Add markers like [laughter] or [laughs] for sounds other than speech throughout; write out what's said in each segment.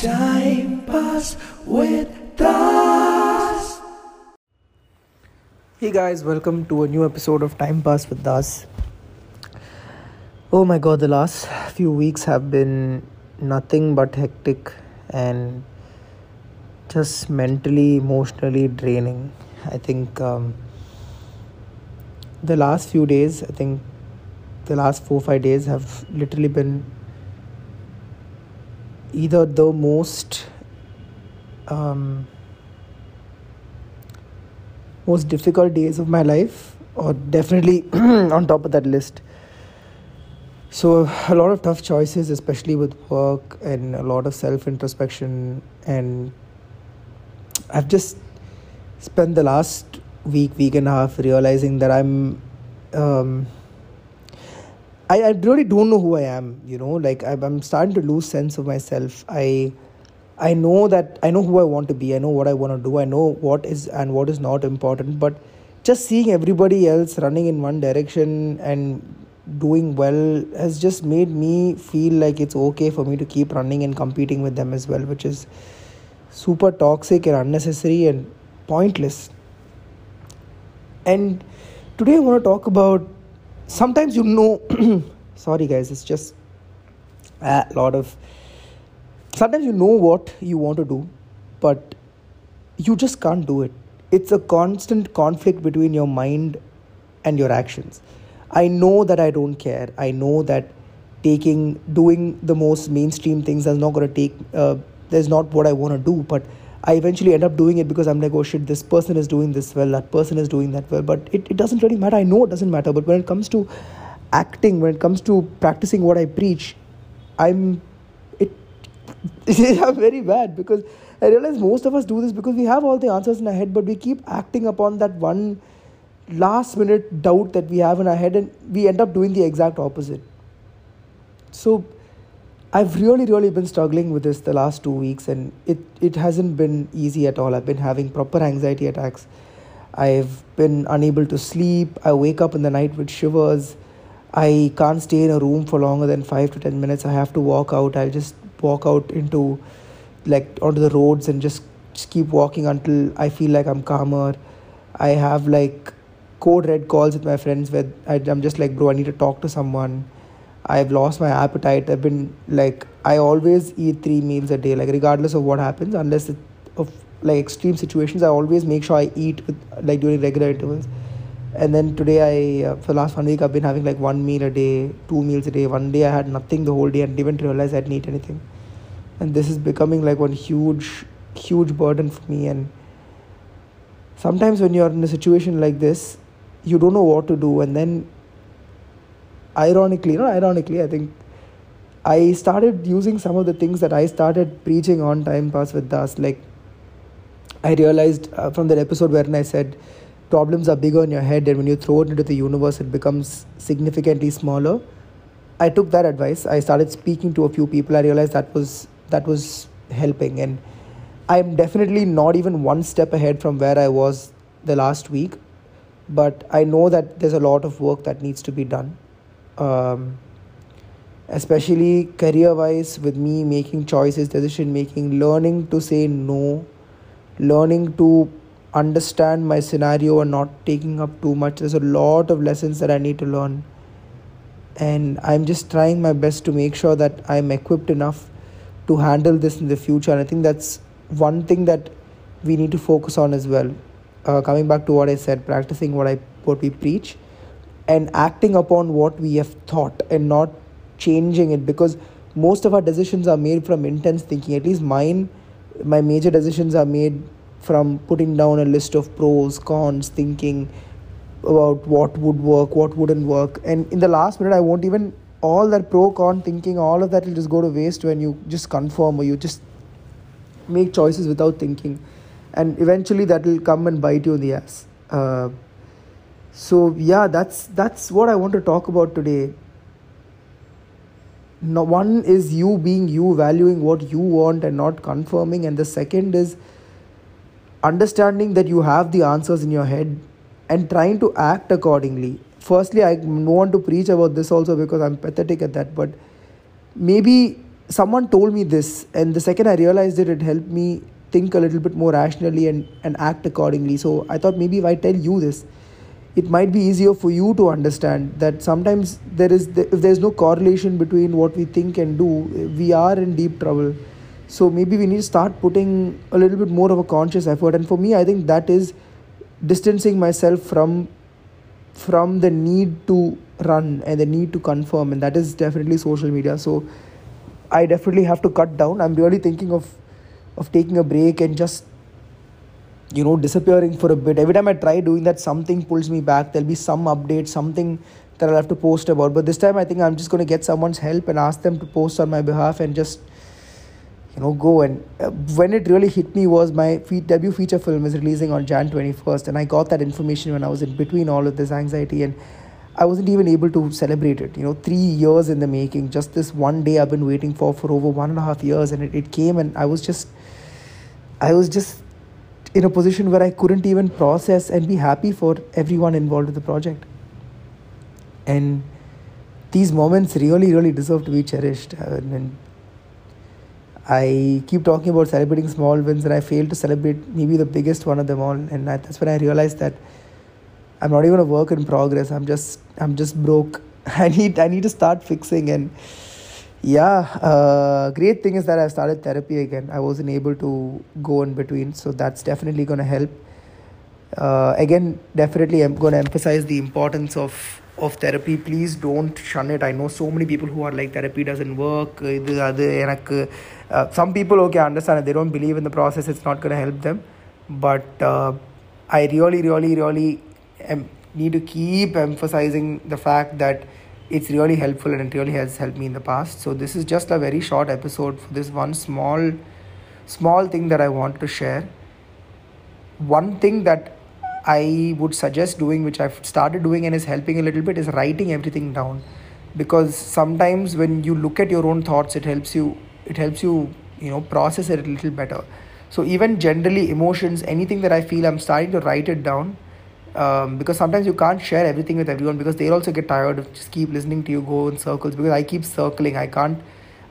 Time Pass with us. Hey guys, welcome to a new episode of Time Pass with Das. Oh my god, the last few weeks have been nothing but hectic and just mentally, emotionally draining. I think um, the last few days, I think the last four five days have literally been either the most um, most difficult days of my life or definitely [clears throat] on top of that list. So a lot of tough choices especially with work and a lot of self introspection and i've just spent the last week week and a half realizing that i'm um, I, I really don't know who I am, you know, like I'm, I'm starting to lose sense of myself. I I know that I know who I want to be. I know what I want to do. I know what is and what is not important. But just seeing everybody else running in one direction and doing well has just made me feel like it's okay for me to keep running and competing with them as well, which is super toxic and unnecessary and pointless. And today I want to talk about sometimes you know [clears throat] sorry guys it's just a lot of sometimes you know what you want to do but you just can't do it. It's a constant conflict between your mind and your actions. I know that i don't care. I know that taking doing the most mainstream things is not going to take uh, there's not what i want to do but I eventually end up doing it because I'm like, oh shit, this person is doing this well, that person is doing that well. But it, it doesn't really matter. I know it doesn't matter. But when it comes to acting, when it comes to practicing what I preach, I'm it [laughs] I'm [laughs] very bad because I realize most of us do this because we have all the answers in our head, but we keep acting upon that one last minute doubt that we have in our head and we end up doing the exact opposite. So I've really, really been struggling with this the last two weeks, and it, it hasn't been easy at all. I've been having proper anxiety attacks. I've been unable to sleep. I wake up in the night with shivers. I can't stay in a room for longer than five to ten minutes. I have to walk out. I'll just walk out into, like, onto the roads and just, just keep walking until I feel like I'm calmer. I have like code red calls with my friends where I, I'm just like, bro, I need to talk to someone I've lost my appetite. I've been like I always eat three meals a day, like regardless of what happens, unless it, of like extreme situations. I always make sure I eat with like during regular intervals. And then today, I uh, for the last one week, I've been having like one meal a day, two meals a day. One day I had nothing the whole day and didn't realize I didn't eat anything. And this is becoming like one huge, huge burden for me. And sometimes when you're in a situation like this, you don't know what to do, and then ironically, not ironically, I think I started using some of the things that I started preaching on Time Pass with Das. Like, I realized uh, from that episode wherein I said problems are bigger in your head, and when you throw it into the universe, it becomes significantly smaller. I took that advice. I started speaking to a few people. I realized that was that was helping, and I'm definitely not even one step ahead from where I was the last week. But I know that there's a lot of work that needs to be done um, especially career wise with me making choices decision making learning to say no learning to understand my scenario and not taking up too much. There's a lot of lessons that i need to learn. And i'm just trying my best to make sure that i'm equipped enough to handle this in the future. And i think that's one thing that we need to focus on as well. Uh, coming back to what i said practicing what i what we preach and acting upon what we have thought and not changing it because most of our decisions are made from intense thinking. At least mine my major decisions are made from putting down a list of pros cons thinking about what would work what wouldn't work. And in the last minute i won't even all that pro con thinking all of that will just go to waste when you just confirm or you just make choices without thinking. And eventually that will come and bite you in the ass. Uh, so yeah that's that's what i want to talk about today no, one is you being you valuing what you want and not confirming and the second is understanding that you have the answers in your head and trying to act accordingly firstly i want to preach about this also because i'm pathetic at that but maybe someone told me this, and the second I realized it, it helped me think a little bit more rationally and, and act accordingly. So I thought maybe if I tell you this, it might be easier for you to understand that sometimes there is if there's no correlation between what we think and do, we are in deep trouble. So maybe we need to start putting a little bit more of a conscious effort. And for me, I think that is distancing myself from from the need to run and the need to confirm, and that is definitely social media. So I definitely have to cut down. I'm really thinking of of taking a break and just you know disappearing for a bit. Every time I try doing that, something pulls me back. There'll be some update, something that I'll have to post about. But this time, I think I'm just going to get someone's help and ask them to post on my behalf and just you know go and uh, when it really hit me was my fe- debut feature film is releasing on jan 21st and i got that information when i was in between all of this anxiety and I wasn't even able to celebrate it. You know, three years in the making, just this one day I've been waiting for for over one and a half years, and it, it came, and I was just, I was just in a position where I couldn't even process and be happy for everyone involved with the project. And these moments really, really deserve to be cherished. And I keep talking about celebrating small wins, and I fail to celebrate maybe the biggest one of them all. And that's when I realized that I'm not even a work in progress. I'm just I'm just broke. [laughs] I need I need to start fixing and yeah, uh, great thing is that I've started therapy again. I wasn't able to go in between, so that's definitely going to help. Uh, again, definitely, I'm going to emphasize the importance of of therapy. Please don't shun it. I know so many people who are like therapy doesn't work. Uh, some people okay understand it. They don't believe in the process. It's not going to help them. But uh, I really, really, really em- need to keep emphasizing the fact that it's really helpful and it really has helped me in the past. So this is just a very short episode for this one small small thing that i want to share. One thing that i would suggest doing which i've started doing and is helping a little bit is writing everything down. Because sometimes when you look at your own thoughts it helps you it helps you you know process it a little better. So even generally emotions anything that i feel i'm starting to write it down um, because sometimes you can't share everything with everyone because they also get tired of just keep listening to you go in circles because I keep circling. I can't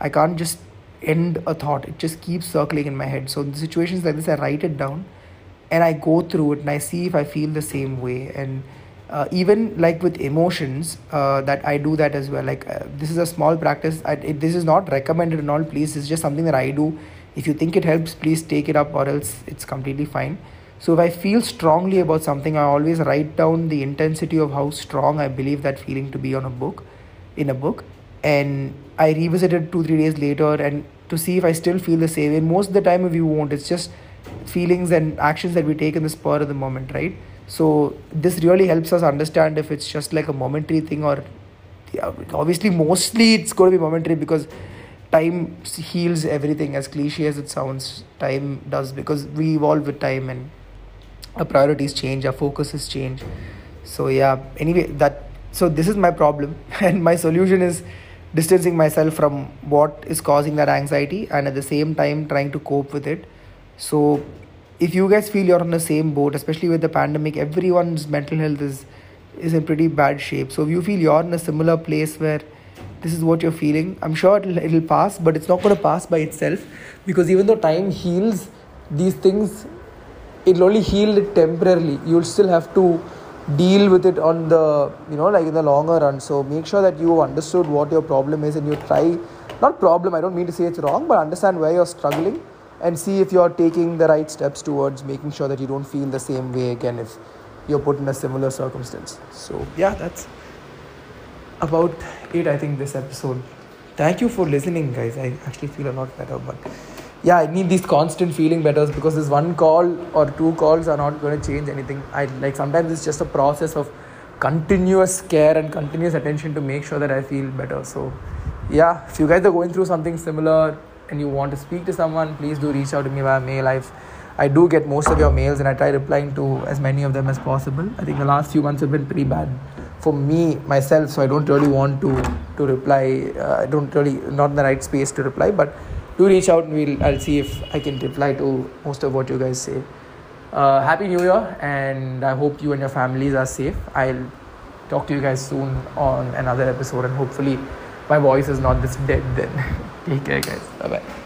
I can't just end a thought. It just keeps circling in my head. So in situations like this I write it down and I go through it and I see if I feel the same way. And uh, even like with emotions uh, that I do that as well. Like uh, this is a small practice. I, it, this is not recommended in all. Please it's just something that I do. If you think it helps please take it up or else it's completely fine so if I feel strongly about something, I always write down the intensity of how strong I believe that feeling to be on a book, in a book, and I revisit it two three days later and to see if I still feel the same. And most of the time, if you won't, it's just feelings and actions that we take in the spur of the moment, right? So this really helps us understand if it's just like a momentary thing or yeah, obviously mostly it's going to be momentary because time heals everything as cliche as it sounds time does because we evolve with time and our priorities change our focuses change. So yeah anyway that so this is my problem. [laughs] And my solution is distancing myself from what is causing that anxiety and at the same time trying to cope with it. So if you guys feel you're on the same boat especially with the pandemic everyone's mental health is is in pretty bad shape. So if you feel you're in a similar place where this is what you're feeling i'm sure it'll, it'll pass but it's not going to pass by itself because even though time heals these things it'll only heal it temporarily. You'll still have to deal with it on the you know like in the longer run. So make sure that you understood what your problem is and you try not problem i don't mean to say it's wrong but understand where you're struggling and see if you're taking the right steps towards making sure that you don't feel the same way again if you're put in a similar circumstance. So yeah that's about it i think this episode. Thank you for listening guys. I actually feel a lot better but yeah, I need these constant feeling better because this one call or two calls are not going to change anything. I like sometimes it's just a process of continuous care and continuous attention to make sure that I feel better. So, yeah, if you guys are going through something similar and you want to speak to someone, please do reach out to me via mail. I've I do get most of your mails and I try replying to as many of them as possible. I think the last few months have been pretty bad for me myself, so I don't really want to to reply. Uh, I don't really not in the right space to reply, but do reach out and we'll I'll see if I can reply to most of what you guys say. Uh, Happy New Year, and I hope you and your families are safe. I'll talk to you guys soon on another episode, and hopefully, my voice is not this dead then. [laughs] Take care, guys. Bye bye.